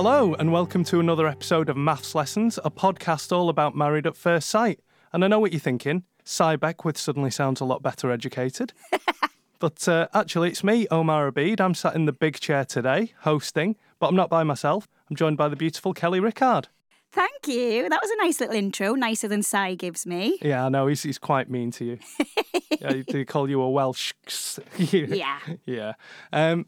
Hello, and welcome to another episode of Maths Lessons, a podcast all about married at first sight. And I know what you're thinking. Cy Beckwith suddenly sounds a lot better educated. but uh, actually, it's me, Omar Abid. I'm sat in the big chair today, hosting, but I'm not by myself. I'm joined by the beautiful Kelly Rickard. Thank you. That was a nice little intro, nicer than Cy gives me. Yeah, I know. He's, he's quite mean to you. yeah, they call you a Welsh. Yeah. yeah. Um,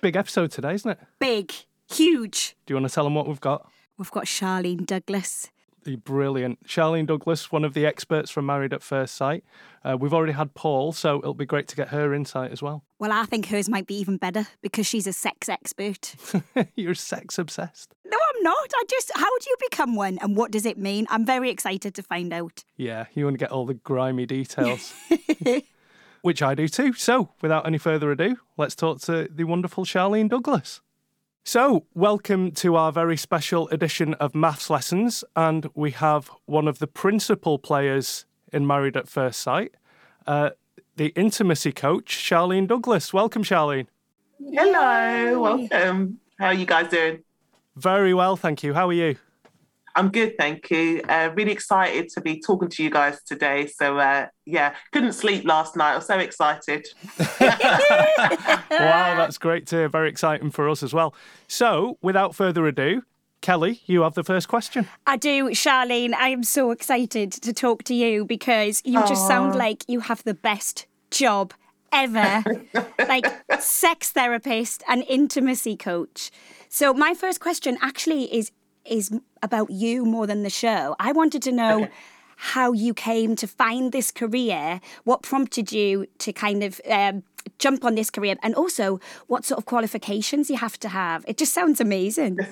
big episode today, isn't it? Big, huge. Do you want to tell them what we've got? We've got Charlene Douglas. The brilliant. Charlene Douglas, one of the experts from Married at First Sight. Uh, we've already had Paul, so it'll be great to get her insight as well. Well, I think hers might be even better because she's a sex expert. You're sex obsessed. No, I'm not. I just, how do you become one and what does it mean? I'm very excited to find out. Yeah, you want to get all the grimy details. Which I do too. So, without any further ado, let's talk to the wonderful Charlene Douglas. So, welcome to our very special edition of Maths Lessons, and we have one of the principal players in Married at First Sight, uh, the intimacy coach, Charlene Douglas. Welcome, Charlene. Hello, welcome. How are you guys doing? Very well, thank you. How are you? I'm good, thank you. Uh, really excited to be talking to you guys today. So, uh, yeah, couldn't sleep last night. I was so excited. wow, that's great to hear. Very exciting for us as well. So, without further ado, Kelly, you have the first question. I do, Charlene. I am so excited to talk to you because you just sound like you have the best job ever. like sex therapist and intimacy coach. So my first question actually is is about you more than the show. I wanted to know Okay. how you came to find this career, what prompted you to kind of um, jump on this career, and also what sort of qualifications you have to have. It just sounds amazing.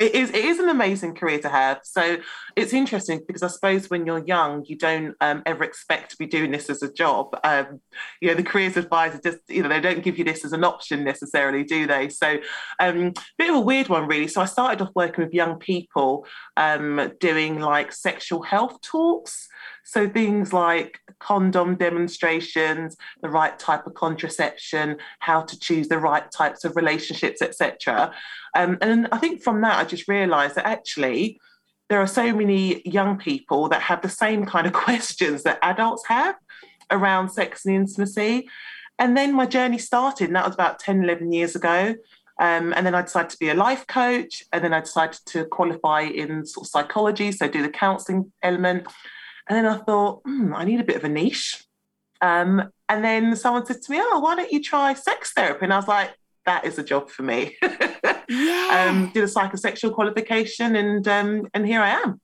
It is, it is an amazing career to have. So, it's interesting because I suppose when you're young, you don't um, ever expect to be doing this as a job. Um, you know, the careers advisor just, you know, they don't give you this as an option necessarily, do they? So, um, bit of a weird one, really. So, I started off working with young people um, doing like sexual health talks. So things like condom demonstrations, the right type of contraception, how to choose the right types of relationships, etc. Um, and I think from that, I just realised that actually there are so many young people that have the same kind of questions that adults have around sex and intimacy. And then my journey started, and that was about 10, 11 years ago. Um, and then I decided to be a life coach, and then I decided to qualify in sort of psychology, so do the counselling element. And then I thought, hmm, I need a bit of a niche. Um, and then someone said to me, Oh, why don't you try sex therapy? And I was like, That is a job for me. Yeah. um, did a psychosexual qualification, and um, and here I am.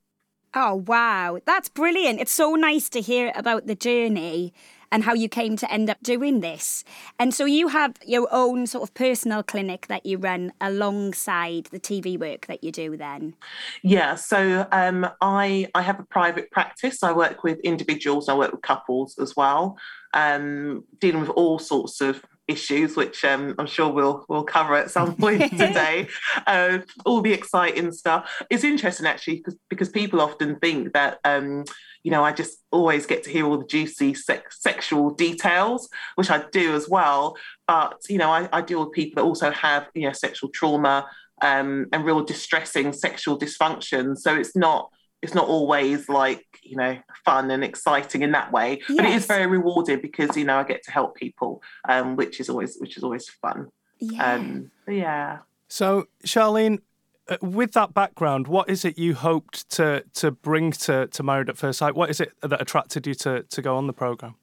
Oh, wow. That's brilliant. It's so nice to hear about the journey and how you came to end up doing this. And so you have your own sort of personal clinic that you run alongside the TV work that you do then. Yeah, so um, I I have a private practice. I work with individuals. I work with couples as well, um, dealing with all sorts of issues, which um, I'm sure we'll we'll cover at some point today. Uh, all the exciting stuff. It's interesting actually because because people often think that. Um, you know, I just always get to hear all the juicy sex, sexual details, which I do as well. But you know, I, I deal with people that also have you know sexual trauma, um, and real distressing sexual dysfunction. So it's not it's not always like you know fun and exciting in that way, but it is very rewarding because you know I get to help people, um, which is always which is always fun. Yeah. Um, yeah. So, Charlene, Uh, with that background, what is it you hoped to to bring to, to Married at First Sight? What is it that attracted you to, to go on the programme?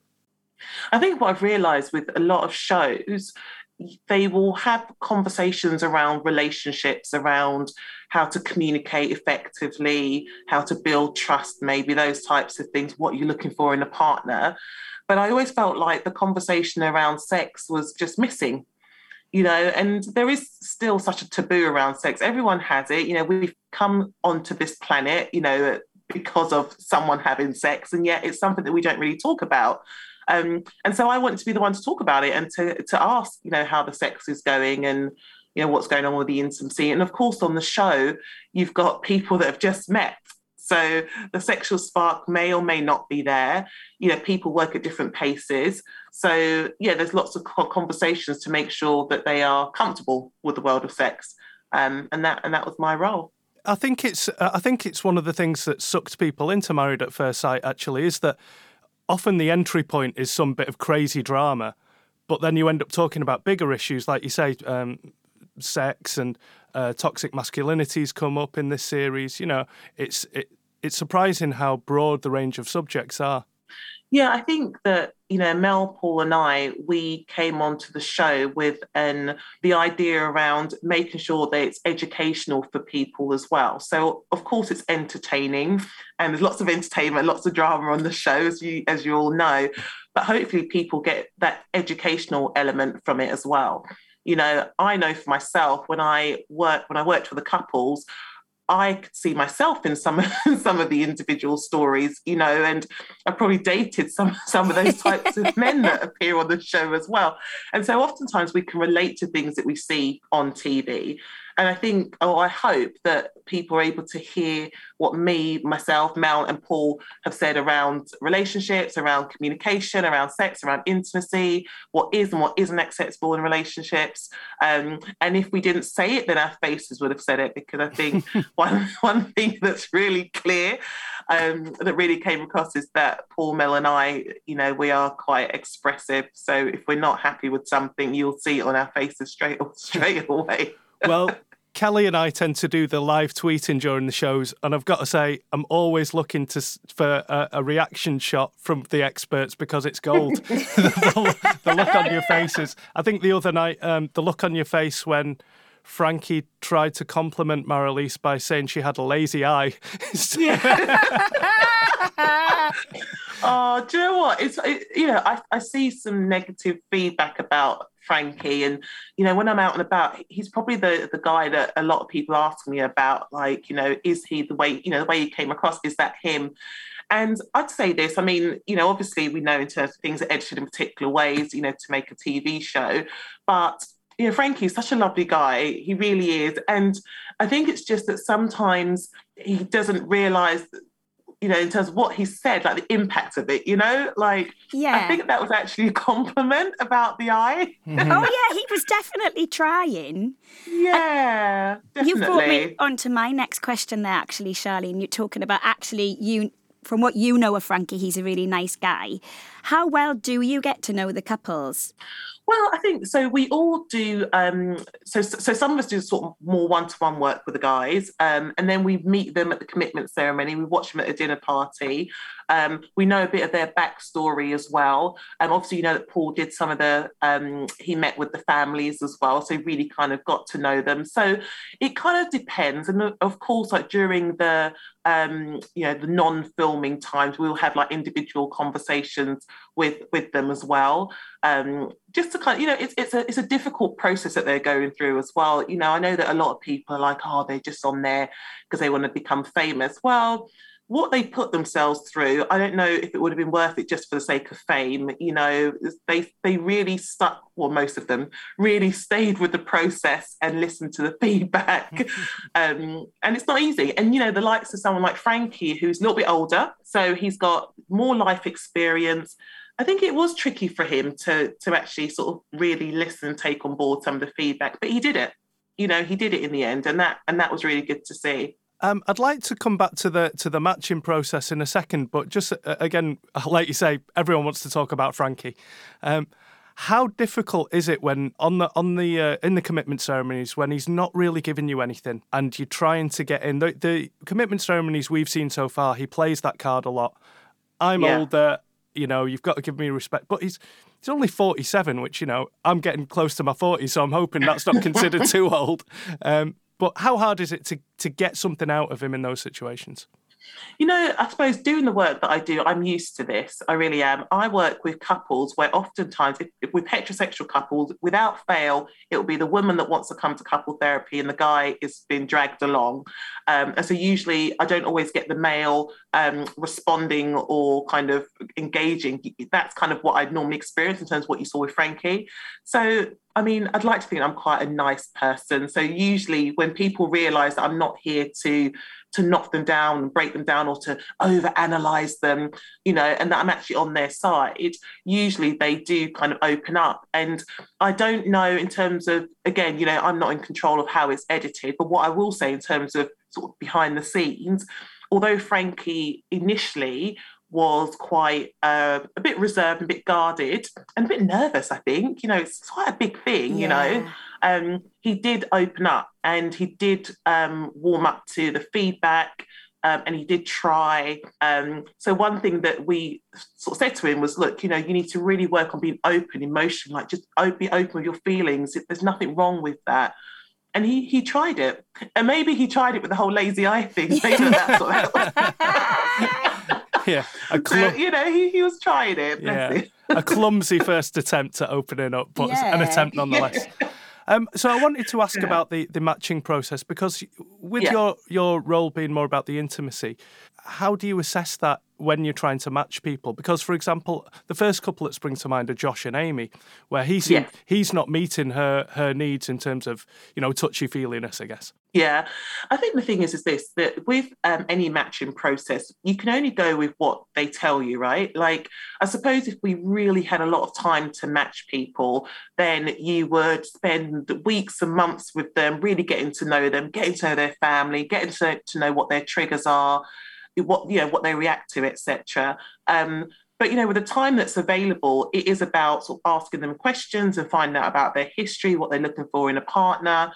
I think what I've realised with a lot of shows, they will have conversations around relationships, around how to communicate effectively, how to build trust, maybe those types of things, what you're looking for in a partner. But I always felt like the conversation around sex was just missing. You know, and there is still such a taboo around sex. Everyone has it. You know, we've come onto this planet, you know, because of someone having sex, and yet it's something that we don't really talk about. Um, and so I want to be the one to talk about it and to to ask, you know, how the sex is going and you know what's going on with the intimacy. And of course, on the show, you've got people that have just met. So the sexual spark may or may not be there. You know, people work at different paces. So yeah, there's lots of conversations to make sure that they are comfortable with the world of sex. um, and that and that was my role. I think it's I think it's one of the things that sucked people into Married at First Sight. Actually, is that often the entry point is some bit of crazy drama, but then you end up talking about bigger issues, like you say, um, sex and uh, toxic masculinities come up in this series. You know, it's it, it's surprising how broad the range of subjects are. Yeah, I think that you know Mel, Paul, and I we came onto the show with an the idea around making sure that it's educational for people as well. So of course it's entertaining, and there's lots of entertainment, lots of drama on the show, as you as you all know. But hopefully people get that educational element from it as well. You know, I know for myself when I work when I worked with the couples, I could see myself in some some of the individual stories, you know, and I probably dated some some of those types of men that appear on the show as well. And so oftentimes we can relate to things that we see on TV. And I think, oh, I hope that people are able to hear what me, myself, Mel, and Paul have said around relationships, around communication, around sex, around intimacy, what is and what isn't acceptable in relationships. Um, and if we didn't say it, then our faces would have said it, because I think one, one thing that's really clear um, that really came across is that Paul, Mel, and I, you know, we are quite expressive. So if we're not happy with something, you'll see it on our faces straight, straight away well, Kelly and I tend to do the live tweeting during the shows, and I've got to say, I'm always looking to for a, a reaction shot from the experts because it's gold. the, the, look on your faces. I think the other night, um, the look on your face when Frankie tried to compliment Marilise by saying she had a lazy eye. oh, do you know what? It's it, you know I, I see some negative feedback about Frankie. And, you know, when I'm out and about, he's probably the, the guy that a lot of people ask me about, like, you know, is he the way, you know, the way he came across, is that him? And I'd say this, I mean, you know, obviously we know in terms of things are edited in particular ways, you know, to make a TV show, but you know, Frankie's such a lovely guy. He really is. And I think it's just that sometimes he doesn't realize you know, in terms of what he said, like the impact of it, you know, like yeah. I think that was actually a compliment about the eye. Mm-hmm. oh yeah, he was definitely trying. Yeah, definitely. You've brought me on to my next question there, actually, Charlene. You're talking about actually you. From what you know of Frankie, he's a really nice guy. How well do you get to know the couples? Well, I think so. We all do. Um, so, so some of us do sort of more one-to-one work with the guys, um, and then we meet them at the commitment ceremony. We watch them at a dinner party. Um, we know a bit of their backstory as well. Um, obviously, you know that Paul did some of the. Um, he met with the families as well, so really kind of got to know them. So it kind of depends, and of course, like during the um, you know the non-filming times, we'll have like individual conversations with with them as well. Um, just to kind of, you know, it's it's a it's a difficult process that they're going through as well. You know, I know that a lot of people are like, oh, they're just on there because they want to become famous. Well, what they put themselves through, I don't know if it would have been worth it just for the sake of fame. You know, they they really stuck, well, most of them really stayed with the process and listened to the feedback. um, and it's not easy. And you know, the likes of someone like Frankie, who's a little bit older, so he's got more life experience I think it was tricky for him to to actually sort of really listen and take on board some of the feedback, but he did it. You know, he did it in the end, and that and that was really good to see. Um, I'd like to come back to the to the matching process in a second, but just uh, again, like you say, everyone wants to talk about Frankie. Um, how difficult is it when on the on the uh, in the commitment ceremonies when he's not really giving you anything and you're trying to get in the, the commitment ceremonies we've seen so far? He plays that card a lot. I'm yeah. older you know, you've got to give me respect. But he's he's only 47, which, you know, I'm getting close to my 40s, so I'm hoping that's not considered too old. Um, but how hard is it to, to get something out of him in those situations? You know, I suppose doing the work that I do, I'm used to this. I really am. I work with couples where oftentimes, if, if with heterosexual couples, without fail, it will be the woman that wants to come to couple therapy and the guy is being dragged along. Um, and so usually I don't always get the male um, responding or kind of engaging. That's kind of what I'd normally experience in terms of what you saw with Frankie. So, I mean, I'd like to think I'm quite a nice person. So usually when people realise that I'm not here to to knock them down and break them down or to overanalyze them, you know, and that I'm actually on their side, usually they do kind of open up. And I don't know in terms of, again, you know, I'm not in control of how it's edited, but what I will say in terms of sort of behind the scenes, although Frankie initially was quite uh, a bit reserved, a bit guarded, and a bit nervous. I think you know it's quite a big thing. Yeah. You know, um, he did open up and he did um, warm up to the feedback. Um, and he did try. Um, so one thing that we sort of said to him was, look, you know, you need to really work on being open, emotion, like just be open with your feelings. There's nothing wrong with that and he he tried it, and maybe he tried it with the whole lazy eye thing. Maybe that's what yeah, a clum- so, you know, he, he was trying it. Yeah. a clumsy first attempt at opening up, but yeah. an attempt nonetheless. Yeah. Um, so I wanted to ask yeah. about the, the matching process because with your your role being more about the intimacy, how do you assess that when you're trying to match people? Because, for example, the first couple that spring to mind are Josh and Amy, where he's yeah. he's not meeting her her needs in terms of you know touchy feeliness, I guess. Yeah, I think the thing is is this that with um, any matching process, you can only go with what they tell you, right? Like, I suppose if we really had a lot of time to match people, then you would spend weeks and months with them, really getting to know them, getting to know their family, getting to, to know what their triggers are what you know what they react to, etc. Um, but you know, with the time that's available, it is about sort of asking them questions and finding out about their history, what they're looking for in a partner,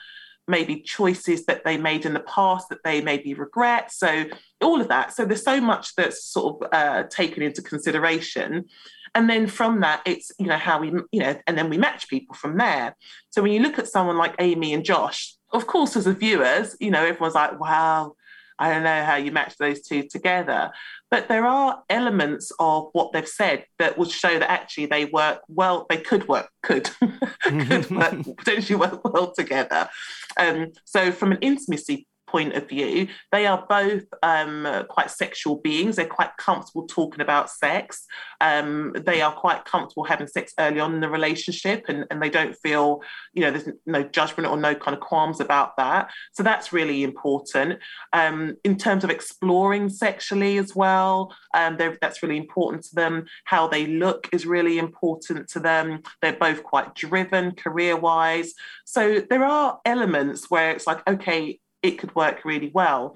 maybe choices that they made in the past that they maybe regret. So all of that. So there's so much that's sort of uh, taken into consideration. And then from that, it's you know how we you know, and then we match people from there. So when you look at someone like Amy and Josh, of course, as a viewers, you know, everyone's like, wow, I don't know how you match those two together. But there are elements of what they've said that would show that actually they work well, they could work, could, could work, potentially work well together. Um, so from an intimacy point of view. They are both um, quite sexual beings. They're quite comfortable talking about sex. Um, they are quite comfortable having sex early on in the relationship, and, and they don't feel, you know, there's no judgment or no kind of qualms about that. So that's really important. Um, in terms of exploring sexually as well, um, that's really important to them. How they look is really important to them. They're both quite driven career wise. So there are elements where it's like, okay, it could work really well.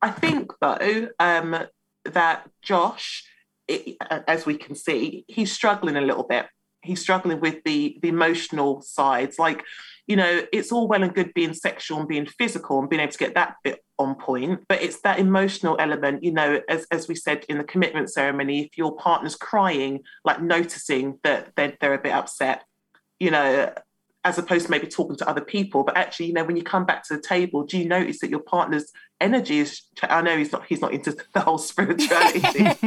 I think, though, um, that Josh, it, as we can see, he's struggling a little bit. He's struggling with the, the emotional sides. Like, you know, it's all well and good being sexual and being physical and being able to get that bit on point, but it's that emotional element, you know, as, as we said in the commitment ceremony, if your partner's crying, like noticing that they're, they're a bit upset, you know, as opposed to maybe talking to other people. But actually, you know, when you come back to the table, do you notice that your partner's energy is? I know he's not he's not into the whole spirituality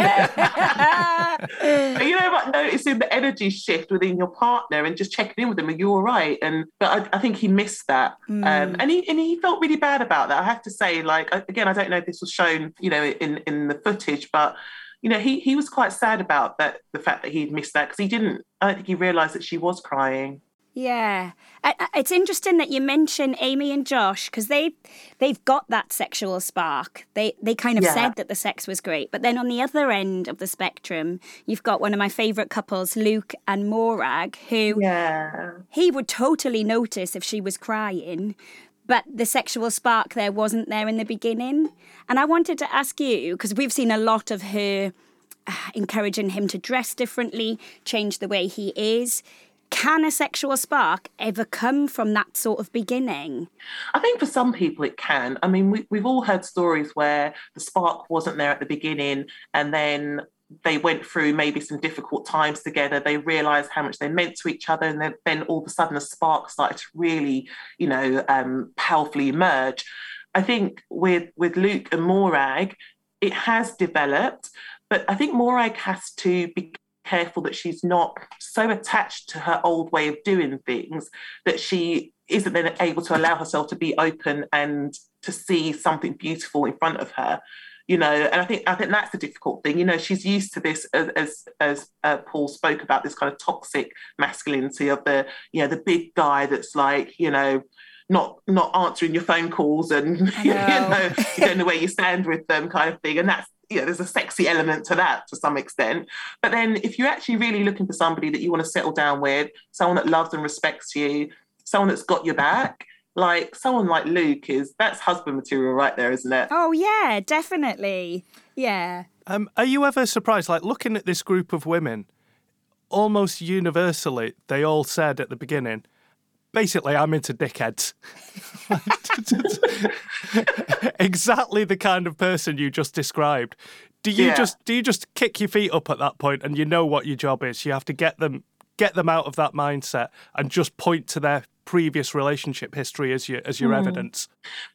but you know, but noticing the energy shift within your partner and just checking in with them, are you all right? And but I, I think he missed that, mm. um, and he and he felt really bad about that. I have to say, like again, I don't know if this was shown, you know, in in the footage, but you know, he he was quite sad about that, the fact that he'd missed that because he didn't. I don't think he realised that she was crying. Yeah, it's interesting that you mention Amy and Josh because they they've got that sexual spark. They they kind of yeah. said that the sex was great, but then on the other end of the spectrum, you've got one of my favorite couples, Luke and Morag, who yeah. he would totally notice if she was crying, but the sexual spark there wasn't there in the beginning. And I wanted to ask you because we've seen a lot of her uh, encouraging him to dress differently, change the way he is. Can a sexual spark ever come from that sort of beginning? I think for some people it can. I mean, we, we've all heard stories where the spark wasn't there at the beginning and then they went through maybe some difficult times together. They realized how much they meant to each other, and then, then all of a sudden, the spark started to really, you know, um, powerfully emerge. I think with with Luke and Morag, it has developed, but I think Morag has to be careful that she's not so attached to her old way of doing things that she isn't then able to allow herself to be open and to see something beautiful in front of her you know? And i think i think that's the difficult thing you know? She's used to this as as, as uh, paul spoke about this kind of toxic masculinity of the you know the big guy that's like you know not not answering your phone calls and you know. you don't know where you stand with them kind of thing. And that's you know, there's a sexy element to that to some extent. But then if you're actually really looking for somebody that you want to settle down with, someone that loves and respects you, someone that's got your back, like someone like Luke is that's husband material right there, isn't it? Oh yeah, definitely. Yeah. Um, are you ever surprised, like looking at this group of women, almost universally, they all said at the beginning, basically, I'm into dickheads. exactly the kind of person you just described. Do you yeah. just do you just kick your feet up at that point and you know what your job is? You have to get them get them out of that mindset and just point to their previous relationship history as your as your mm. evidence.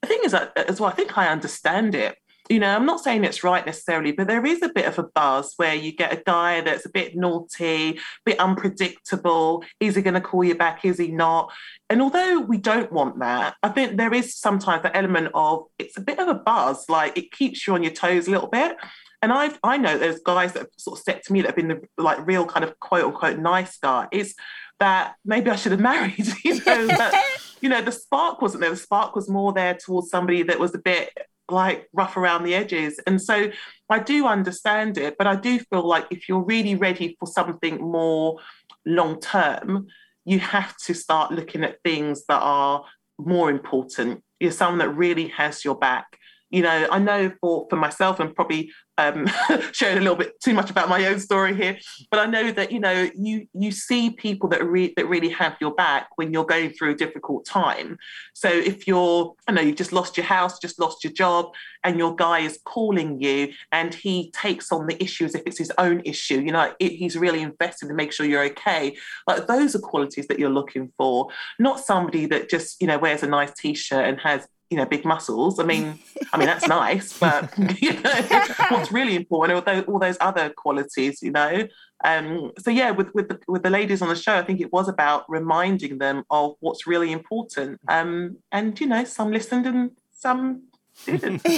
The thing is that as well, I think I understand it. You know, I'm not saying it's right necessarily, but there is a bit of a buzz where you get a guy that's a bit naughty, a bit unpredictable. Is he going to call you back? Is he not? And although we don't want that, I think there is sometimes the element of it's a bit of a buzz, like it keeps you on your toes a little bit. And I've I know there's guys that have sort of said to me that have been the like real kind of quote unquote nice guys that maybe I should have married. You know, that, you know, the spark wasn't there. The spark was more there towards somebody that was a bit like rough around the edges. And so I do understand it, but I do feel like if you're really ready for something more long term, you have to start looking at things that are more important. You're someone that really has your back you know, I know for for myself and probably um, sharing a little bit too much about my own story here, but I know that you know you you see people that re- that really have your back when you're going through a difficult time. So if you're, I know you've just lost your house, just lost your job, and your guy is calling you and he takes on the issue as if it's his own issue, you know, it, he's really invested to make sure you're okay. Like those are qualities that you're looking for, not somebody that just you know wears a nice t-shirt and has you know big muscles. I mean i mean that's nice but you know what's really important are those, all those other qualities you know? Um, so yeah with with the, with the ladies on the show i think it was about reminding them of what's really important. Um, and you know some listened and some didn't.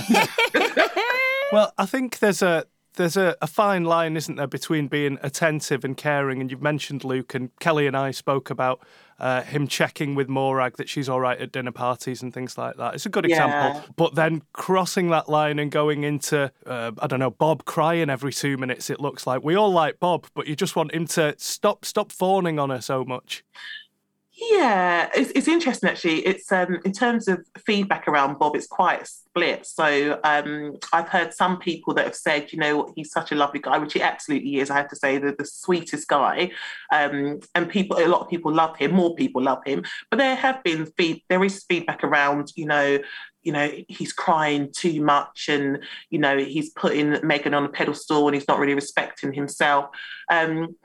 Well i think there's a there's a, a, fine line, isn't there, between being attentive and caring? And you've mentioned Luke, and Kelly and I spoke about uh, him checking with Morag that she's all right at dinner parties and things like that. It's a good yeah. example. But then crossing that line and going into, uh, I don't know, Bob crying every two minutes, it looks like. We all like Bob, but you just want him to stop stop fawning on her so much. Yeah, it's, it's interesting actually. It's um, in terms of feedback around Bob, it's quite split. So um, I've heard some people that have said, you know, he's such a lovely guy, which he absolutely is. I have to say, the, the sweetest guy. Um, and people, a lot of people love him. More people love him. But there have been feed, there is feedback around, you know, you know he's crying too much and you know he's putting megan on a pedestal and he's not really respecting himself. Um,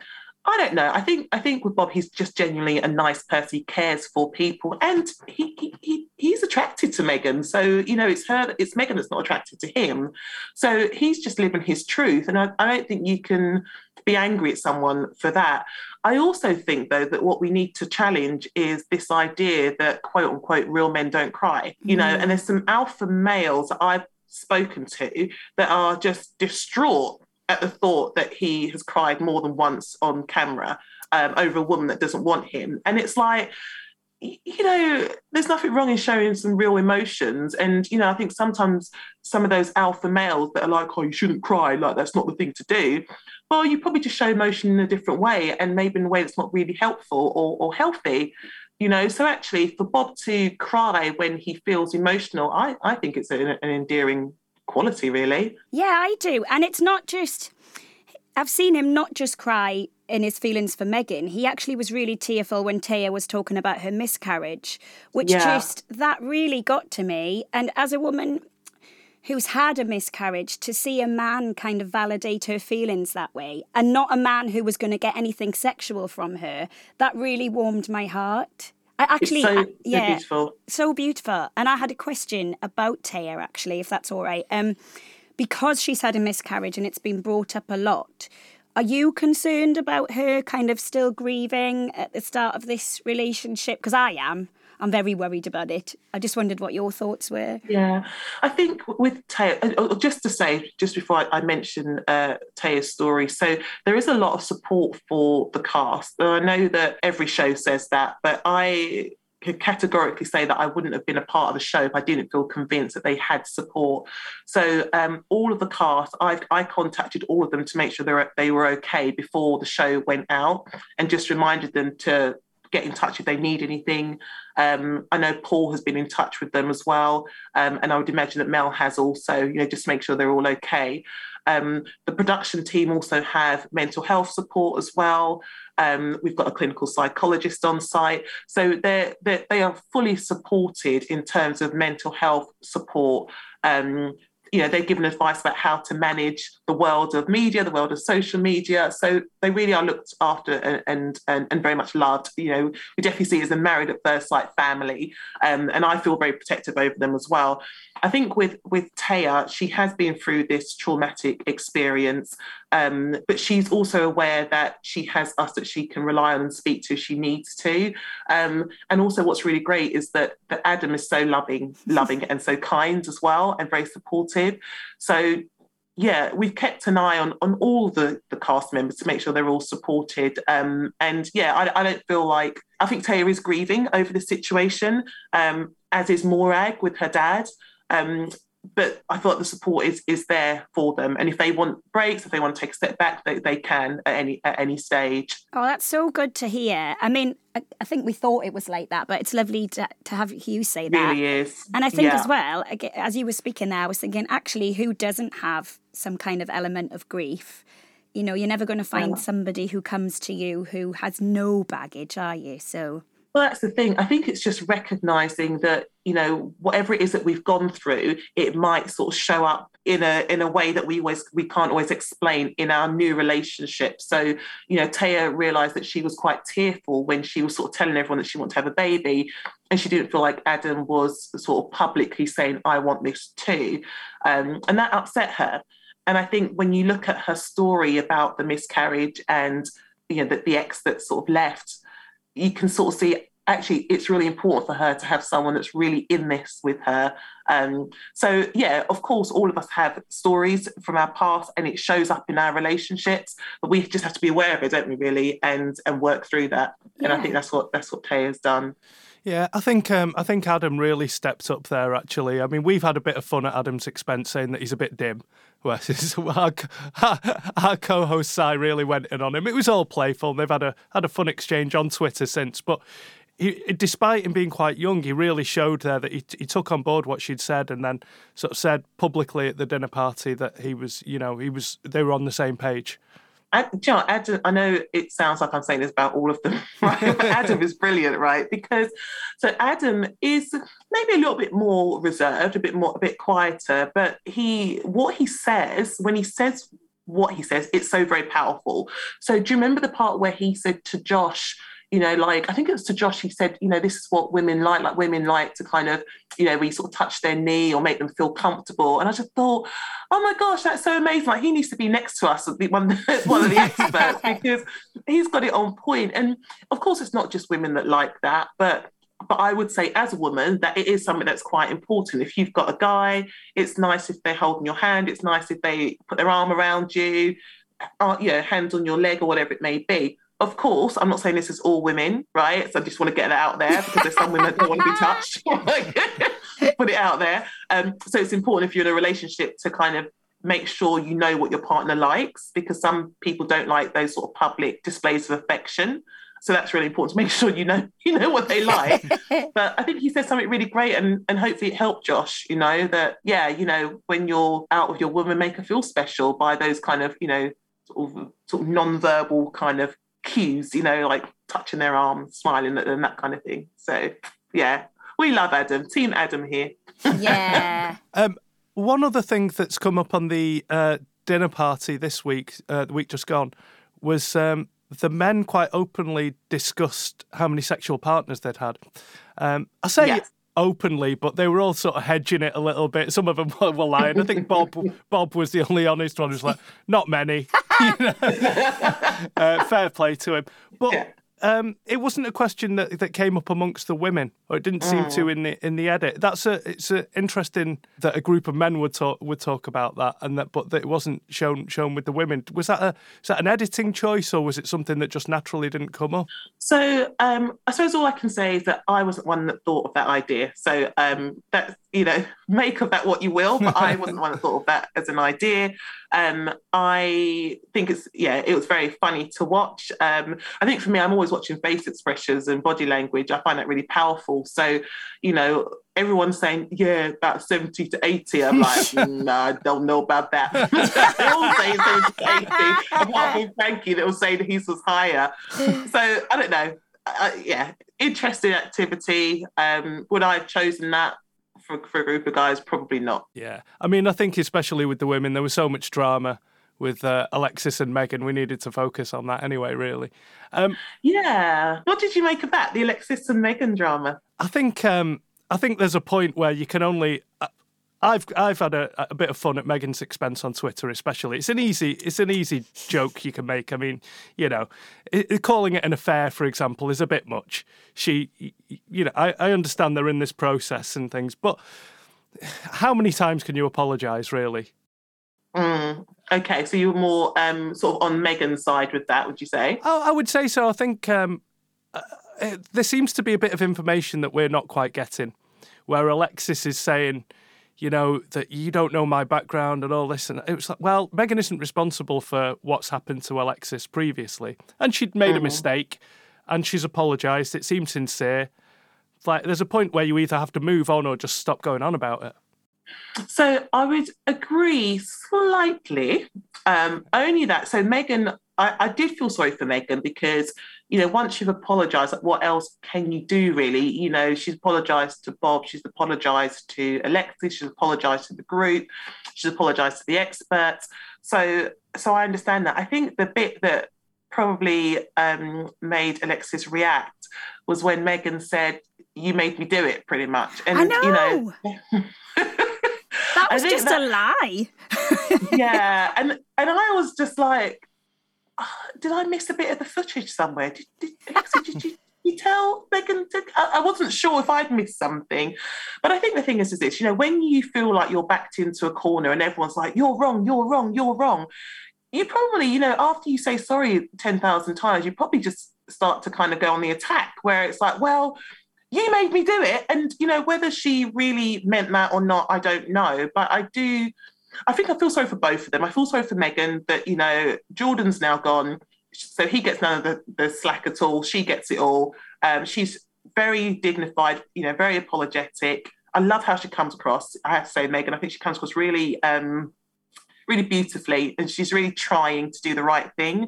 I don't know. I think I think with Bob, he's just genuinely a nice person. He cares for people, and he, he he's attracted to Megan. So you know, it's her. It's Megan that's not attracted to him. So he's just living his truth, and I, I don't think you can be angry at someone for that. I also think though that what we need to challenge is this idea that quote unquote real men don't cry. You know, mm. and there's some alpha males I've spoken to that are just distraught at the thought that he has cried more than once on camera um, over a woman that doesn't want him. And it's like, you know, there's nothing wrong in showing some real emotions. And, you know, I think sometimes some of those alpha males that are like, oh, you shouldn't cry, like that's not the thing to do. Well, you probably just show emotion in a different way and maybe in a way that's not really helpful or, or healthy. You know, so actually for Bob to cry when he feels emotional, I, I think it's an, an endearing quality, really. Yeah, I do. And it's not just, I've seen him not just cry in his feelings for Megan, He actually was really tearful when Taya was talking about her miscarriage, which yeah. just, that really got to me. And as a woman, who's had a miscarriage to see a man kind of validate her feelings that way and not a man who was going to get anything sexual from her that really warmed my heart I actually, so, I, yeah, so beautiful. So beautiful. And I had a question about Taya, actually, if that's all right. Um, because she's had a miscarriage and it's been brought up a lot, are you concerned about her kind of still grieving at the start of this relationship? Because I am. I'm very worried about it. I just wondered what your thoughts were. Yeah, I think with Taya, uh, uh, just to say, just before I, mention uh, story, so there is a lot of support for the cast. I know that every show says that, but I could categorically say that I wouldn't have been a part of the show if I didn't feel convinced that they had support. So um, all of the cast, I, I contacted all of them to make sure they were, they were okay before the show went out, and just reminded them to get in touch if they need anything. Um, I know Paul has been in touch with them as well, um, and I would imagine that Mel has also. You know, just make sure they're all okay. Um, the production team also have mental health support as well. Um, we've got a clinical psychologist on site. So they're, they're, they are fully supported in terms of mental health support. You know, they're given advice about how to manage the world of media, the world of social media. So they really are looked after and and, and very much loved. You know, we definitely see as a married at first sight family. Um, and I feel very protective over them as well. I think with with Taya, she has been through this traumatic experience, um, but she's also aware that she has us that she can rely on and speak to if she needs to. Um, and also, what's really great is that that Adam is so loving, loving, and so kind as well, and very supportive. So yeah, we've kept an eye on on all the the cast members to make sure they're all supported. Um, and yeah, I, I, don't feel like I think Taya is grieving over the situation, um, as is Morag with her dad. Um, but I thought the support is is there for them, and if they want breaks, if they want to take a step back, they, they can at any at any stage. Oh, that's so good to hear. I mean, I, I think we thought it was like that, but it's lovely to, to have you say that. Really is, and I think yeah. as well, as you were speaking there, I was thinking actually, who doesn't have some kind of element of grief? You know, you're never going to find somebody who comes to you who has no baggage, are you? So well, that's the thing. I think it's just recognizing that, you know, whatever it is that we've gone through, it might sort of show up in a in a way that we always we can't always explain in our new relationship. So, you know, Taya realized that she was quite tearful when she was sort of telling everyone that she wanted to have a baby. And she didn't feel like Adam was sort of publicly saying, I want this too. Um, and that upset her. And I think when you look at her story about the miscarriage and you know that the ex that sort of left, you can sort of see actually it's really important for her to have someone that's really in this with her. Um, so yeah of course all of us have stories from our past and it shows up in our relationships but we just have to be aware of it don't we really and and work through that. Yeah. and i think that's what that's what tay has done yeah, I think um, I think Adam really stepped up there. Actually, I mean, we've had a bit of fun at Adam's expense, saying that he's a bit dim. Whereas our, our, co-host Si really went in on him. It was all playful. They've had a had a fun exchange on Twitter since, but. He, despite him being quite young, he really showed there that he, he took on board what she'd said, and then sort of said publicly at the dinner party that he was, you know, he was they were on the same page. Ad, you know, Adam, I know it sounds like I'm saying this about all of them, right? but Adam is brilliant, right? Because so Adam is maybe a little bit more reserved, a bit more, a bit quieter, but he, what he says when he says what he says, it's so very powerful. So do you remember the part where he said to Josh? You know, like I think it was to Josh, he said, you know, this is what women like, like women like to kind of, you know, we sort of touch their knee or make them feel comfortable. And I just thought, oh my gosh, that's so amazing. Like he needs to be next to us, one, one of the experts, because he's got it on point. And of course, it's not just women that like that, but but I would say as a woman that it is something that's quite important. If you've got a guy, it's nice if they're holding your hand. It's nice if they put their arm around you, uh, you know, hands on your leg or whatever it may be of course, I'm not saying this is all women, right? So I just want to get that out there because there's some women that don't want to be touched. Put it out there. Um, so it's important if you're in a relationship to kind of make sure you know what your partner likes because some people don't like those sort of public displays of affection. So that's really important to make sure you know you know what they like. but I think he said something really great and and hopefully it helped Josh, you know, that yeah, you know, when you're out with your woman, make her feel special by those kind of, you know, sort of sort of non-verbal kind of cues, you know, like touching their arms, smiling at them, that kind of thing. So yeah, we love Adam. Team Adam here. Yeah. um, one other thing that's come up on the uh, dinner party this week, uh, the week just gone, was um, the men quite openly discussed how many sexual partners they'd had. Um, I say yes openly, but they were all sort of hedging it a little bit. Some of them were lying. I think Bob Bob was the only honest one. Who was like, not many. uh, fair play to him. But. Um, it wasn't a question that, that came up amongst the women, or it didn't seem mm. to in the in the edit. That's a it's a interesting that a group of men would talk would talk about that, and that but that it wasn't shown shown with the women. Was that a is that an editing choice, or was it something that just naturally didn't come up? So um, I suppose all I can say is that I wasn't one that thought of that idea. So um, that you know, make of that what you will. But I wasn't one that thought of that as an idea. Um, I think it's yeah, it was very funny to watch. Um, I think for me, I'm always watching face expressions and body language. I find that really powerful. So, you know, everyone's saying, yeah, about 70 to 80. I'm like, mm, no, I don't know about that. they all say 70 to 80, apart from Frankie that was saying his was higher. So I don't know. Uh, yeah, interesting activity. Um, would I have chosen that? For, for a group of guys, probably not. Yeah. I mean, I think especially with the women, there was so much drama with uh, Alexis and Megan. We needed to focus on that anyway, really. Um, yeah. What did you make of that, the Alexis and Megan drama? I think um, I think there's a point where you can only. Uh, I've I've had a, a, bit of fun at Megan's expense on Twitter, especially. It's an easy it's an easy joke you can make. I mean, you know, it, calling it an affair, for example, is a bit much. She, you know, I, I understand they're in this process and things, but how many times can you apologise, really? Okay, so you were more um, sort of on Megan's side with that, would you say? Oh, I would say so. I think um, uh, there seems to be a bit of information that we're not quite getting, where Alexis is saying, you know, that you don't know my background and all this. And it was like, well, Megan isn't responsible for what's happened to Alexis previously. And she'd made mm. a mistake and she's apologised. It seemed sincere. Like, there's a point where you either have to move on or just stop going on about it. So I would agree slightly. Um, only that. So Megan, I, I, did feel sorry for Megan because you know once you've apologised, what else can you do really? You know, she's apologised to Bob, she's apologised to Alexis, she's apologised to the group, she's apologised to the experts. So, so I understand that. I think the bit that probably um, made Alexis react was when Megan said, "You made me do it," pretty much. And I know. you know. That was just that, a lie. yeah, and and I was just like, oh, did I miss a bit of the footage somewhere? Did, did, did you, you tell Megan? To, I, I wasn't sure if I'd missed something, but I think the thing is, is this: you know, when you feel like you're backed into a corner and everyone's like, "You're wrong, you're wrong, you're wrong," you probably, you know, after you say sorry ten thousand times, you probably just start to kind of go on the attack, where it's like, well you made me do it. And, you know, whether she really meant that or not, I don't know. But I do, I think I feel sorry for both of them. I feel sorry for Megan that, you know, Jordan's now gone. So he gets none of the, the slack at all. She gets it all. Um, she's very dignified, you know, very apologetic. I love how she comes across. I have to say, Megan, I think she comes across really, um, really beautifully, and she's really trying to do the right thing.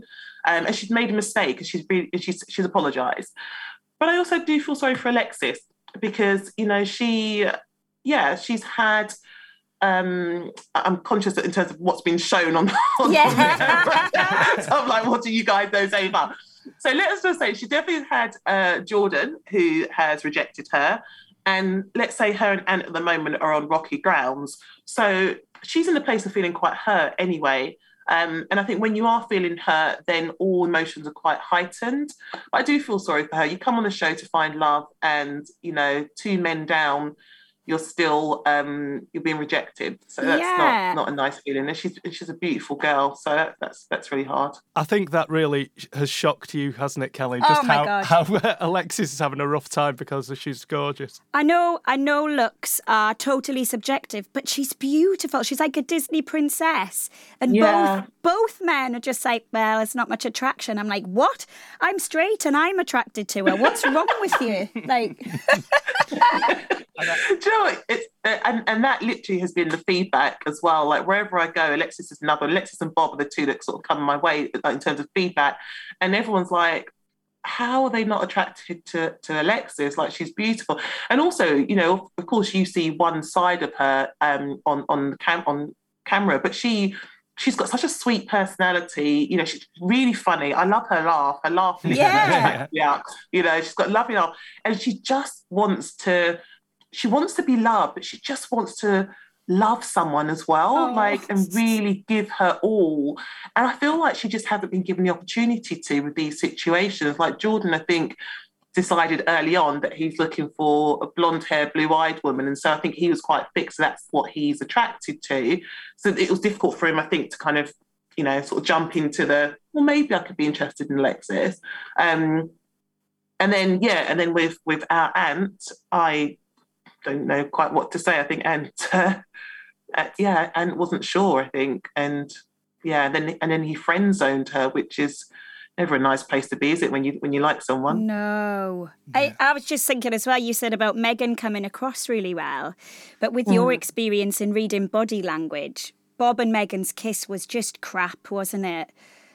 Um, and she's made a mistake, and she's really, she's she's apologised. But I also do feel sorry for Alexis because, you know, she, yeah, she's had. Um, I'm conscious that in terms of what's been shown on, on yeah. so I'm like, what do you guys know so far? So let us just say she definitely had uh, Jordan who has rejected her, and let's say her and Ant at the moment are on rocky grounds. So she's in a place of feeling quite hurt anyway. Um, and I think when you are feeling hurt, then all emotions are quite heightened. But I do feel sorry for her. You come on the show to find love, and you know, two men down you're still um, you're being rejected. So that's yeah. not, not a nice feeling. And she's she's a beautiful girl, so that, that's that's really hard. I think that really has shocked you, hasn't it, Kelly? Just oh how God. how Alexis is having a rough time because she's gorgeous. I know, I know, looks are totally subjective, but she's beautiful. She's like a Disney princess, and yeah. both both men are just like, well, it's not much attraction. I'm like, what? I'm straight and I'm attracted to her. What's wrong with you? Like. Know? It's, uh, and, and that literally has been the feedback as well. Like wherever I go, Alexis is another. Alexis and Bob are the two that sort of come my way in terms of feedback. And everyone's like, how are they not attracted to, to Alexis? Like she's beautiful. And also, you know, of course, you see one side of her um, on on cam on camera, but she she's got such a sweet personality. You know, she's really funny. I love her laugh. Her laugh, yeah, yeah. You know, she's got lovely laugh, and she just wants to she wants to be loved, but she just wants to love someone as well, oh. like, and really give her all. And I feel like she just hasn't been given the opportunity to with these situations. Like Jordan, I think, decided early on that he's looking for a blonde haired, blue eyed woman. And so I think he was quite fixed. So that's what he's attracted to. So it was difficult for him, I think, to kind of, you know, sort of jump into the, well, maybe I could be interested in Alexis. Um, and then, yeah, and then with with our aunt, I don't know quite what to say. I think and uh, uh, yeah, and wasn't sure. I think, and yeah, and then and then he friend zoned her, which is never a nice place to be, is it? When you when you like someone. No, yeah. I, I was just thinking as well. You said about Megan coming across really well, but with mm. your experience in reading body language, Bob and Megan's kiss was just crap, wasn't it?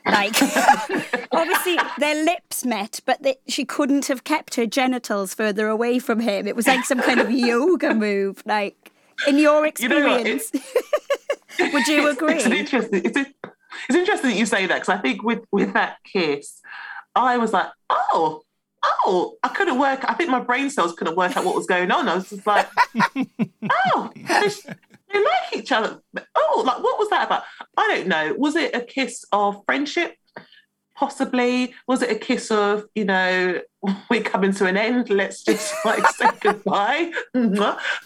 Like, obviously, their lips met, but they, she couldn't have kept her genitals further away from him. It was like some kind of yoga move. Like, in your experience, you know would you agree? It's, interesting. It's, it's interesting that you say that because I think with with that kiss, I was like, oh, oh, I couldn't work. I think my brain cells couldn't work out what was going on. I was just like, oh, they like each other. Oh, like what was that about? I don't know. Was it a kiss of friendship? Possibly. Was it a kiss of, you know, we're coming to an end. Let's just like say goodbye. who,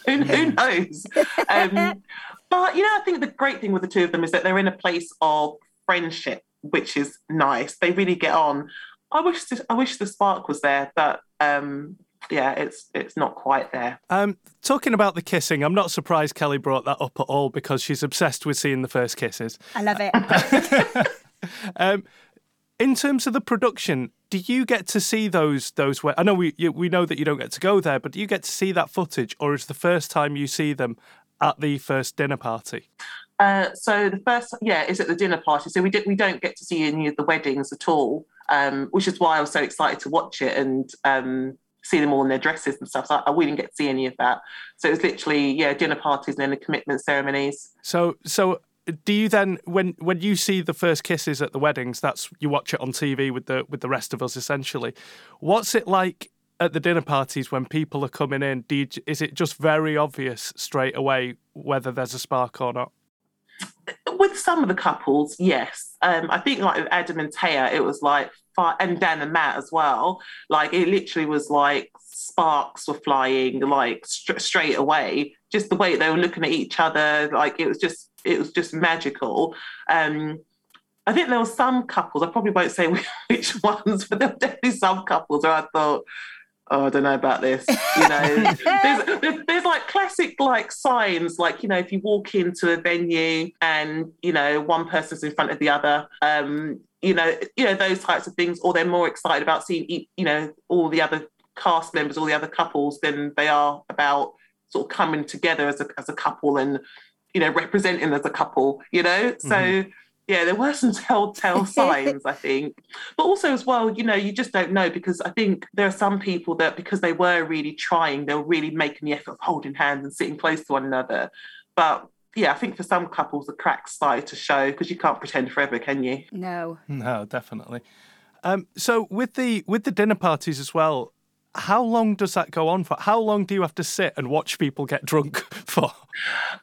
who knows? Um, but you know, I think the great thing with the two of them is that they're in a place of friendship, which is nice. They really get on. I wish this, I wish the spark was there, but um, yeah, it's it's not quite there. Um, talking about the kissing, I'm not surprised Kelly brought that up at all because she's obsessed with seeing the first kisses. I love it. um, in terms of the production, do you get to see those those? I know we you, we know that you don't get to go there, but do you get to see that footage, or is the first time you see them at the first dinner party? Uh, so the first, yeah, is at the dinner party. So we did, we don't get to see any of the weddings at all, um, which is why I was so excited to watch it and um, see them all in their dresses and stuff. So I, I didn't get to see any of that. So it was literally, yeah, dinner parties and then the commitment ceremonies. So, so do you then when when you see the first kisses at the weddings that's you watch it on TV with the with the rest of us essentially what's it like at the dinner parties when people are coming in do you, is it just very obvious straight away whether there's a spark or not with some of the couples yes um, I think like with Adam and Tayah it was like and Dan and Matt as well. Like it literally was like sparks were flying like st- straight away. Just the way they were looking at each other, like it was just it was just magical. Um, I think there were some couples. I probably won't say which ones, but there were definitely some couples where I thought, oh, I don't know about this. You know, there's, there's, there's, like classic like signs, like you know, if you walk into a venue and you know one person's in front of the other, um, you know, you know those types of things, or they're more excited about seeing, you know, all the other cast members, all the other couples, than they are about sort of coming together as a as a couple and you know representing as a couple. You know, so. Mm-hmm. Yeah, there were some telltale signs, I think. But also, as well, you know, you just don't know because I think there are some people that, because they were really trying, they were really making the effort of holding hands and sitting close to one another. But yeah, I think for some couples the cracks started to show because you can't pretend forever, can you? No. No, definitely. Um, so with the with the dinner parties as well, how long does that go on for? How long do you have to sit and watch people get drunk for?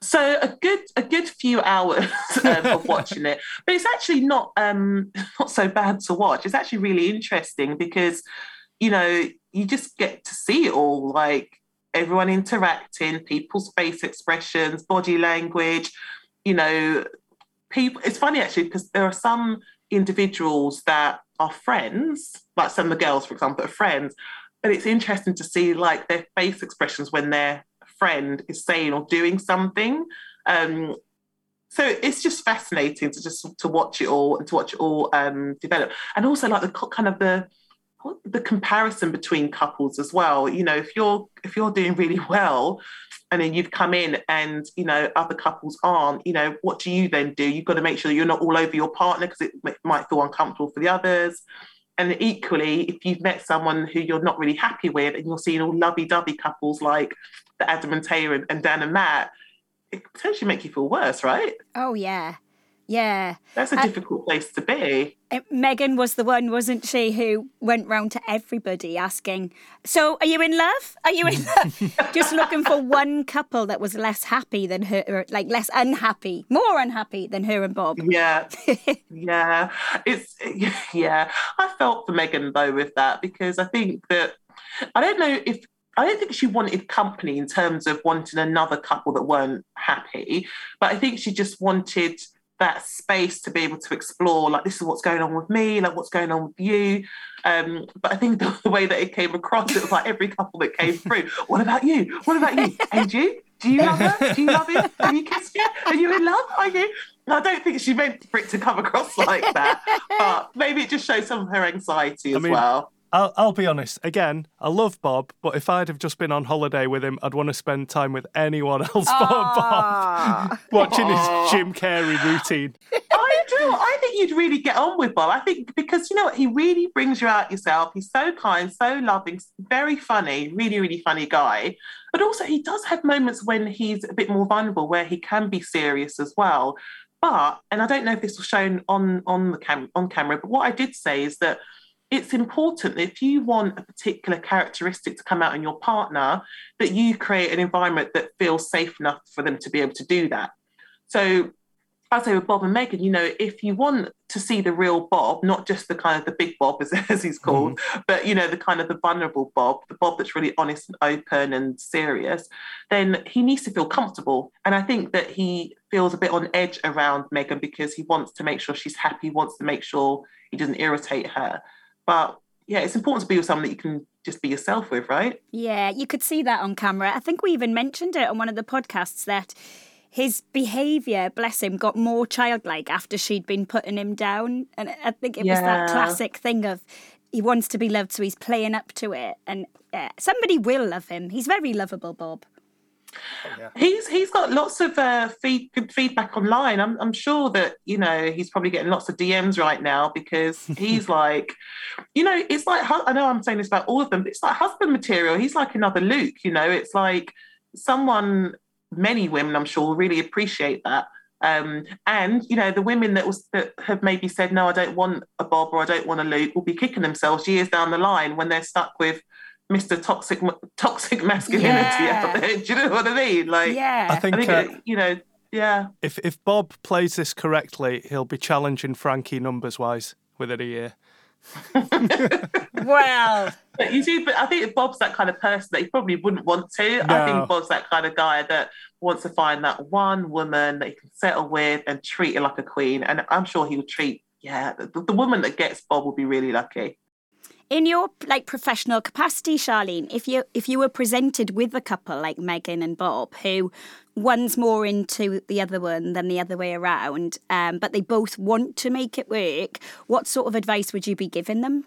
So a good a good few hours um, of watching it, but it's actually not um, not so bad to watch. It's actually really interesting because you know you just get to see it all. Like everyone interacting, people's face expressions, body language, you know, people. It's funny actually because there are some individuals that are friends, like some of the girls, for example, are friends, but it's interesting to see like their face expressions when their friend is saying or doing something. Um, so it's just fascinating to just to watch it all and to watch it all um, develop, and also like the kind of the the comparison between couples as well. You know if you're if you're doing really well and then you've come in and you know other couples aren't you know what do you then do? You've got to make sure that you're not all over your partner because it might feel uncomfortable for the others. And equally if you've met someone who you're not really happy with and you're seeing all lovey-dovey couples like the adam and Tayah and, and dan and matt it potentially make you feel worse right oh yeah Yeah. That's a difficult place to be. Eh, Megan was the one, wasn't she, who went round to everybody asking, So, are you in love? Are you in love? Just looking for one couple that was less happy than her, like less unhappy, more unhappy than her and Bob. Yeah. yeah. It's, yeah. I felt for Megan though, with that because I think that, I don't know if I don't think she wanted company in terms of wanting another couple that weren't happy, but I think she just wanted that space to be able to explore like this is what's going on with me like what's going on with you. Um, but i think the, the, way that it came across it was like every couple that came through what about you? What about you? And you? Do you love her? Do you love him have you kissed yet are you in love? Are you? I don't think she meant for it to come across like that, but maybe it just shows some of her anxiety as I mean, well. I'll, I'll be honest. Again, I love Bob, but if I'd have just been on holiday with him, I'd want to spend time with anyone else but Bob, ah. watching his Jim Carrey routine. I do. I think you'd really get on with Bob. I think because you know what, he really brings you out yourself. He's so kind, so loving, very funny, really, really funny guy. But also, he does have moments when he's a bit more vulnerable, where he can be serious as well. But, and I don't know if this was shown on on the cam- on camera, but what I did say is that it's important that if you want a particular characteristic to come out in your partner, that you create an environment that feels safe enough for them to be able to do that. So I say with Bob and Megan, you know, if you want to see the real Bob, not just the kind of the big Bob as, as he's called, mm. but you know, the kind of the vulnerable Bob, the Bob that's really honest and open and serious, then he needs to feel comfortable. And I think that he feels a bit on edge around Megan because he wants to make sure she's happy, wants to make sure he doesn't irritate her. But yeah, it's important to be with someone that you can just be yourself with, right? Yeah, you could see that on camera. I think we even mentioned it on one of the podcasts that his behaviour, bless him, got more childlike after she'd been putting him down. And I think it yeah. was that classic thing of he wants to be loved, so he's playing up to it. And uh, somebody will love him. He's very lovable, Bob. Yeah. He's he's got lots of uh, feed, good feedback online. I'm I'm sure that you know he's probably getting lots of DMs right now because he's like, you know, it's like I know I'm saying this about all of them, but it's like husband material. He's like another Luke. You know, it's like someone many women I'm sure will really appreciate that. Um, and you know the women that was that have maybe said no, I don't want a Bob or I don't want a Luke will be kicking themselves years down the line when they're stuck with Mr. Toxic Toxic Masculinity yeah. out there. Do you know what I mean? Like, yeah, I think, I think uh, it, you know, yeah. If if Bob plays this correctly, he'll be challenging Frankie numbers wise within a year. well, but you see, but I think Bob's that kind of person that he probably wouldn't want to. No. I think Bob's that kind of guy that wants to find that one woman that he can settle with and treat her like a queen. And I'm sure he would treat, yeah, the, the woman that gets Bob will be really lucky in your like professional capacity, Charlene, if you if you were presented with a couple like Megan and Bob, who one's more into the other one than the other way around, um, but they both want to make it work, what sort of advice would you be giving them?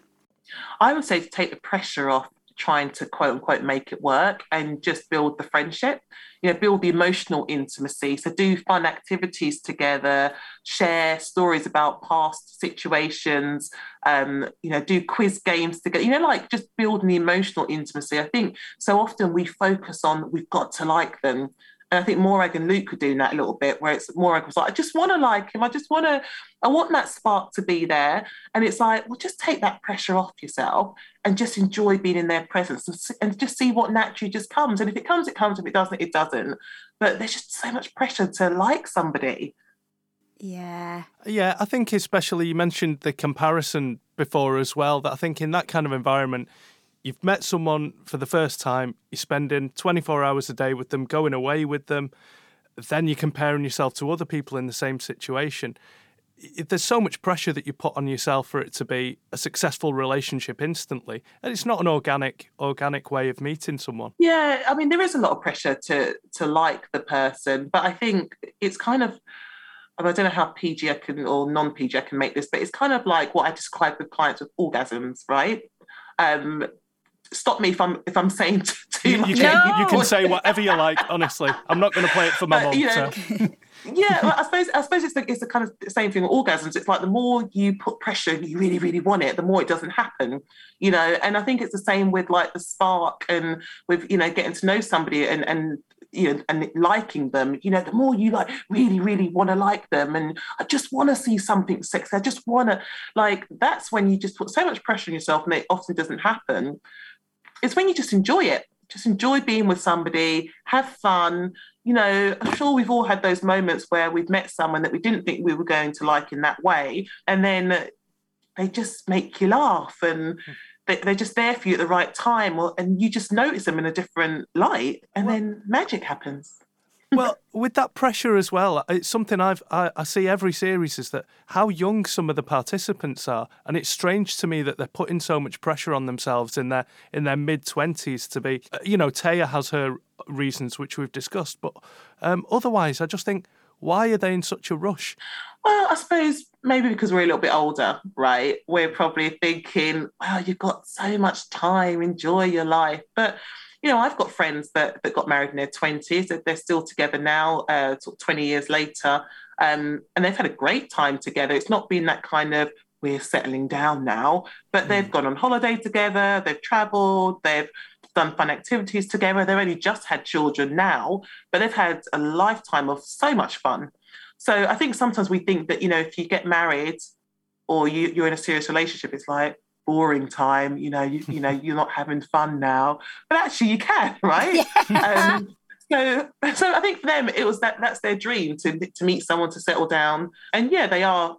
I would say to take the pressure off trying to quote unquote make it work and just build the friendship you know build the emotional intimacy. So do fun activities together share stories about past situations um you know do quiz games together you know like just building the emotional intimacy. I think so often we focus on we've got to like them and I think Morag and Luke could do that a little bit, where it's Morag was like, I just want to like him. I just want to, I want that spark to be there. And it's like, well, just take that pressure off yourself and just enjoy being in their presence and, and just see what naturally just comes. And if it comes, it comes. If it doesn't, it doesn't. But there's just so much pressure to like somebody. Yeah. Yeah, I think especially you mentioned the comparison before as well, that I think in that kind of environment, you've met someone for the first time, you're spending 24 hours a day with them, going away with them, then you're comparing yourself to other people in the same situation. There's so much pressure that you put on yourself for it to be a successful relationship instantly, and it's not an organic, organic way of meeting someone. Yeah, I mean, there is a lot of pressure to to like the person, but I think it's kind of I don't know how PG I can or non PG I can make this, but it's kind of like what I describe with clients with orgasms, right? Um, stop me if I'm if I'm saying too you, much. You can, no. you can say whatever you like. Honestly, I'm not going to play it for my mom. You know, so. yeah, well, I suppose I suppose it's the, it's the kind of same thing with orgasms. It's like the more you put pressure and you really really want it, the more it doesn't happen, you know. And I think it's the same with like the spark and with you know getting to know somebody and and you know and liking them. You know, the more you like really really want to like them, and I just want to see something sexy. I just want to like that's when you just put so much pressure on yourself, and it often doesn't happen. It's when you just enjoy it just enjoy being with somebody, have fun. You know, I'm sure we've all had those moments where we've met someone that we didn't think we were going to like in that way. And then they just make you laugh and they're just there for you at the right time. and you just notice them in a different light. And then magic happens well, with that pressure as well, it's something I've I, I, see every series is that how young some of the participants are, and it's strange to me that they're putting so much pressure on themselves in their in their mid twenties to be. Uh, you know, Tayah has her reasons which we've discussed, but um, otherwise, I just think why are they in such a rush? Well, I suppose maybe because we're a little bit older, right? We're probably thinking, well, you've got so much time, enjoy your life, but you know, I've got friends that, that got married in their 20s, they're still together now, uh, 20 years later, um, and they've had a great time together. It's not been that kind of, we're settling down now, but mm. they've gone on holiday together, they've traveled, they've done fun activities together. They've only just had children now, but they've had a lifetime of so much fun. So I think sometimes we think that, you know, if you get married or you, you're in a serious relationship, it's like, boring time you know you, you know you're not having fun now. But actually you can right? Yeah. um, so so i think for them it was that that's their dream to to meet someone to settle down. And yeah they are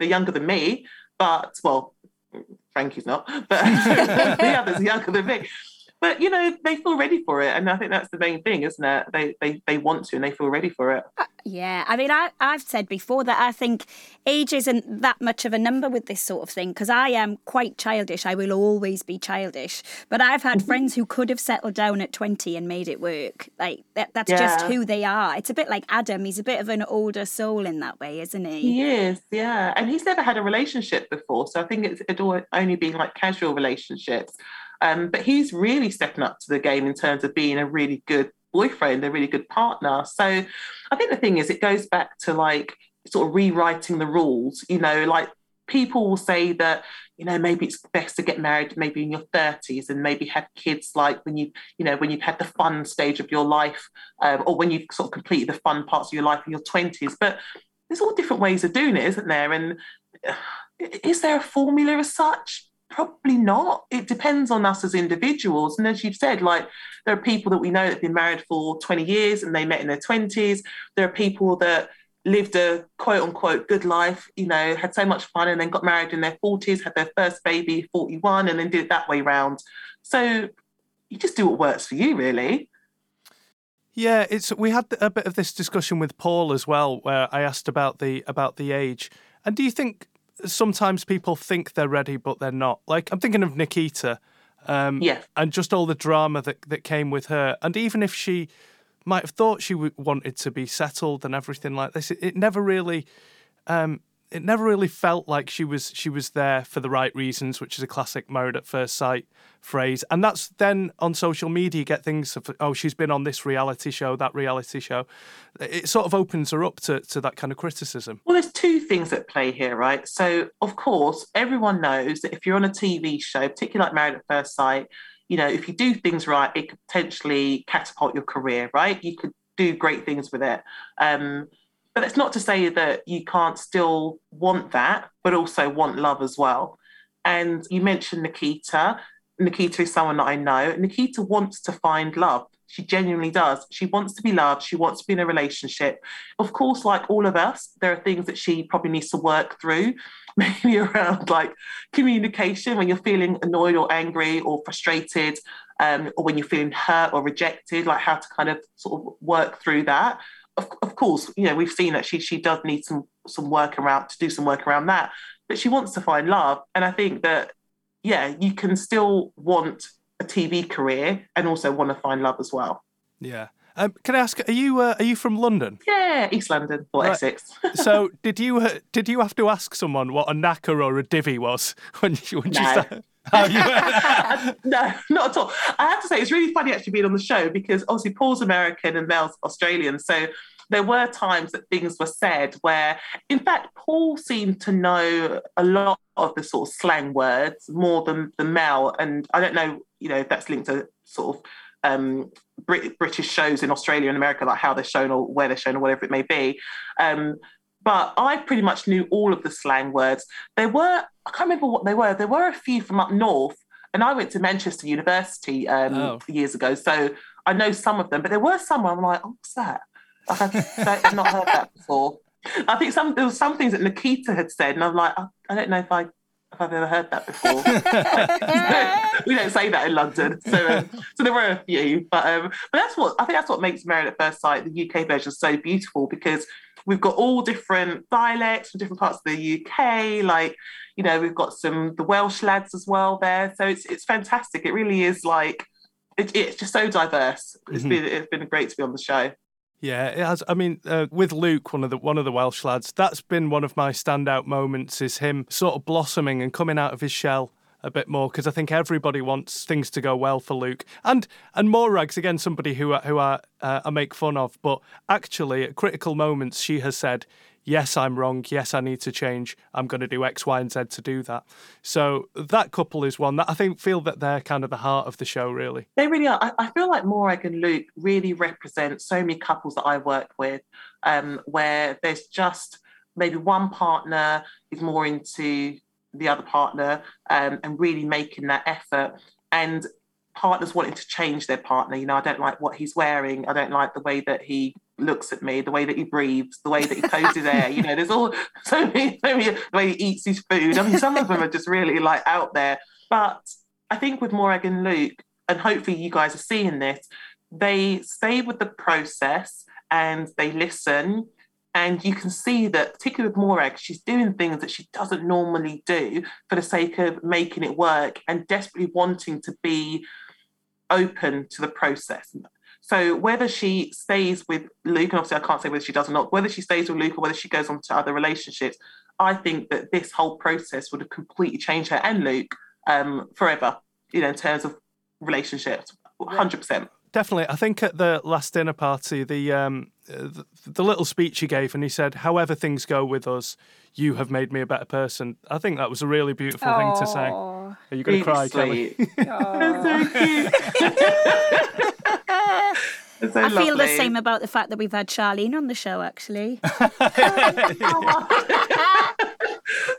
they're younger than me but well frankie's not but the others are younger than me but you know they feel ready for it and i think that's the main thing isn't it? They they, they want to and they feel ready for it. Uh, yeah i mean I, i've said before that i think age isn't that much of a number with this sort of thing because i am quite childish. I will always be childish. But i've had mm-hmm. friends who could have settled down at 20 and made it work. Like that, that's yeah. just who they are. It's a bit like adam. He's a bit of an older soul in that way isn't he? He is yeah. And he's never had a relationship before so i think it's, it'd only been like casual relationships um, but he's really stepping up to the game in terms of being a really good boyfriend, a really good partner. So I think the thing is, it goes back to like sort of rewriting the rules. You know, like people will say that you know maybe it's best to get married maybe in your 30s and maybe have kids like when you you know when you've had the fun stage of your life um, or when you've sort of completed the fun parts of your life in your 20s but there's all different ways of doing it isn't there and uh, is there a formula as such Probably not. It depends on us as individuals. And as you've said, like there are people that we know that have been married for 20 years and they met in their 20s. There are people that lived a quote unquote good life, you know, had so much fun and then got married in their 40s, had their first baby 41, and then did it that way round. So you just do what works for you, really. Yeah, it's we had a bit of this discussion with Paul as well, where I asked about the about the age. And do you think sometimes people think they're ready, but they're not. Like I'm thinking of Nikita, um, yeah, and just all the drama that that came with her, and even if she might have thought she w- wanted to be settled and everything like this, it, it never really. Um, it never really felt like she was she was there for the right reasons, which is a classic married at first sight phrase. And that's then on social media you get things of oh she's been on this reality show, that reality show. It sort of opens her up to, to that kind of criticism. Well, there's two things at play here, right? So of course, everyone knows that if you're on a TV show, particularly like Married at First Sight, you know, if you do things right, it could potentially catapult your career, right? You could do great things with it. Um, but it's not to say that you can't still want that, but also want love as well. And you mentioned Nikita. Nikita is someone that I know. Nikita wants to find love. She genuinely does. She wants to be loved. She wants to be in a relationship. Of course, like all of us, there are things that she probably needs to work through, maybe around like communication when you're feeling annoyed or angry or frustrated, um, or when you're feeling hurt or rejected, like how to kind of sort of work through that of, of course, you know, we've seen that she she does need some some work around to do some work around that, but she wants to find love, and I think that yeah, you can still want a TV career and also want to find love as well. Yeah. Um, can I ask? Are you uh, are you from London? Yeah, East London or right. Essex. so did you uh, did you have to ask someone what a knacker or a divvy was when you when no. you started? no, not at all. I have to say, it's really funny actually being on the show because obviously Paul's American and Mel's Australian. So there were times that things were said where, in fact, Paul seemed to know a lot of the sort of slang words more than the Mel. And I don't know, you know, if that's linked to sort of um, Brit- British shows in Australia and America, like how they're shown or where they're shown or whatever it may be. Um, but I pretty much knew all of the slang words. There were, I can't remember what they were, there were a few from up north. And I went to Manchester University um, oh. years ago. So I know some of them, but there were some where I'm like, oh, what's that? Like, I've, not heard that before. I think some there was some things that Nikita had said, and I'm like, I, I don't know if I if I've ever heard that before. we don't say that in London, so um, so there were a few, but um, but that's what I think that's what makes Married at First Sight, the UK version, so beautiful because we've got all different dialects from different parts of the UK. Like, you know, we've got some the Welsh lads as well there, so it's it's fantastic. It really is like it, it's just so diverse. It's mm-hmm. been it's been great to be on the show. Yeah, it has. I mean, uh, with Luke, one of the one of the Welsh lads, that's been one of my standout moments. Is him sort of blossoming and coming out of his shell a bit more because I think everybody wants things to go well for Luke and and Morag's again somebody who who I, uh, I make fun of, but actually at critical moments she has said yes, I'm wrong. Yes, I need to change. I'm going to do X, Y, and Z to do that. So that couple is one that I think feel that they're kind of the heart of the show, really. They really are. I, feel like Morag and Luke really represent so many couples that I work with, um, where there's just maybe one partner is more into the other partner um, and really making that effort. And partners wanting to change their partner. You know, I don't like what he's wearing. I don't like the way that he looks at me, the way that he breathes, the way that he combs his hair. You know, there's all so many, so many, the way he eats his food. I mean, some of them are just really like out there. But I think with Morag and Luke, and hopefully you guys are seeing this, they stay with the process and they listen. And you can see that, particularly with Morag, she's doing things that she doesn't normally do for the sake of making it work and desperately wanting to be open to the process. So whether she stays with Luke, and obviously I can't say whether she does or not, whether she stays with Luke or whether she goes on to other relationships, I think that this whole process would have completely changed her and Luke um, forever, you know, in terms of relationships, 100%. Definitely. I think at the last dinner party, the, um, the, the little speech he gave, and he said, "However things go with us, you have made me a better person." I think that was a really beautiful Aww. thing to say. Are you going to cry, Kelly? so cute. So I lovely. feel the same about the fact that we've had Charlene on the show, actually.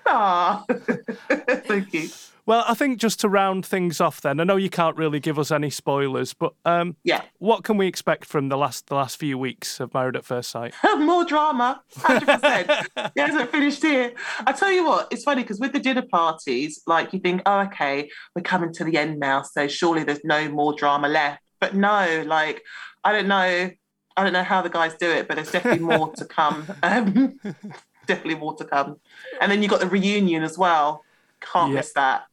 Aww. so cute. Well, I think just to round things off, then I know you can't really give us any spoilers, but um, yeah, what can we expect from the last the last few weeks of Married at First Sight? More drama, hundred percent. It hasn't finished here. I tell you what, it's funny because with the dinner parties, like you think, oh, okay, we're coming to the end now, so surely there's no more drama left. But no, like I don't know, I don't know how the guys do it, but there's definitely more to come. Um, definitely more to come. And then you got the reunion as well. Can't yeah. miss that.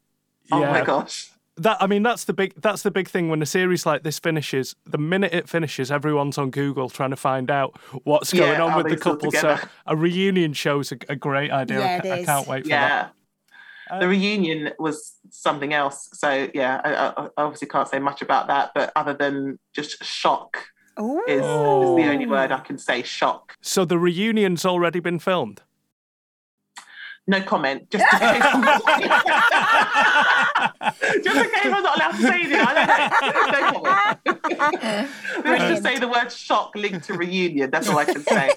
Oh yeah. my gosh. That I mean, that's the big that's the big thing when a series like this finishes. The minute it finishes, everyone's on Google trying to find out what's going yeah, on with the couple. So a reunion show's a, a great idea. Yeah, I, I, can't wait for that. Um, the reunion was something else. So yeah, I, I, obviously can't say much about that, but other than just shock is, is the only word I can say. Shock. So the reunion's already been filmed no comment. Just in case I'm not, just in case I'm not allowed to say it. I don't know. No comment. Let's just say the word shock linked to reunion. That's all I can say.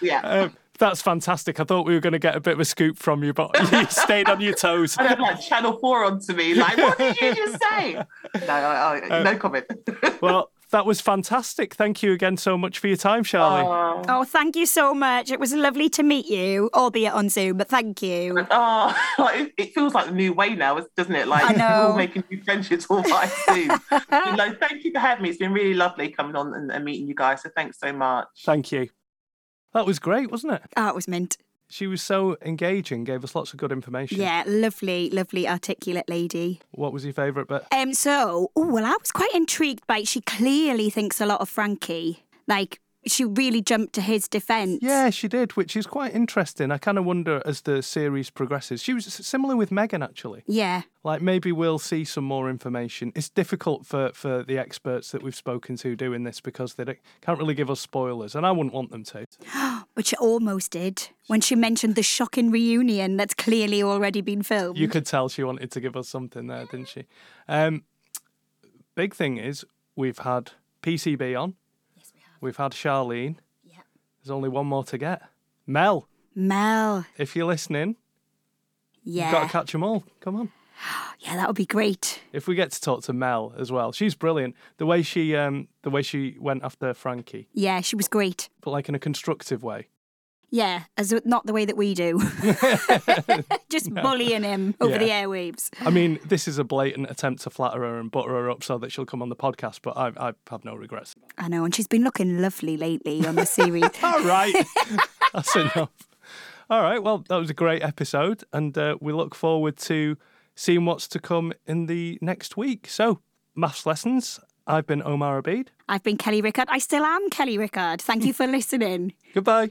Yeah. Um, that's fantastic. I thought we were going to get a bit of a scoop from you, but you stayed on your toes. I have like Channel 4 onto me. Like, what did you just say? No, I, I, uh, no comment. well, that was fantastic. Thank you again so much for your time, Charlie. Oh. oh, thank you so much. It was lovely to meet you, albeit on Zoom, but thank you. Oh, like, it feels like the new way now, doesn't it? Like, I know. we're all making new friendships all by Zoom. you know, thank you for having me. It's been really lovely coming on and, and meeting you guys. So thanks so much. Thank you. That was great, wasn't it? Oh, it was mint. She was so engaging, gave us lots of good information. Yeah, lovely, lovely, articulate lady. What was your favourite bit? Um, so, oh, well, I was quite intrigued by. She clearly thinks a lot of Frankie. Like, she really jumped to his defence. Yeah, she did, which is quite interesting. I kind of wonder as the series progresses. She was similar with Megan, actually. Yeah. Like maybe we'll see some more information. It's difficult for, for the experts that we've spoken to doing this because they can't really give us spoilers, and I wouldn't want them to. But she almost did when she mentioned the shocking reunion that's clearly already been filmed. You could tell she wanted to give us something there, didn't she? Um, big thing is we've had PCB on. Yes, we have. We've had Charlene. Yeah. There's only one more to get. Mel, Mel. if you're listening, Yeah. you've got to catch them all. Come on. Yeah, that would be great. If we get to talk to Mel as well, she's brilliant. The way she, um, the way she went after Frankie, Yeah, she was great. but like in a constructive way. Yeah, as not the way that we do. Just bullying him over Yeah. the airwaves. I mean, this is a blatant attempt to flatter her and butter her up so that she'll come on the podcast, but I, I have no regrets. I know, and she's been looking lovely lately on the series. All right, that's enough. All right, well, that was a great episode, and uh, we look forward to seeing what's to come in the next week. So, maths lessons. I've been Omar Abid. I've been Kelly Rickard. I still am Kelly Rickard. Thank you for listening. Goodbye.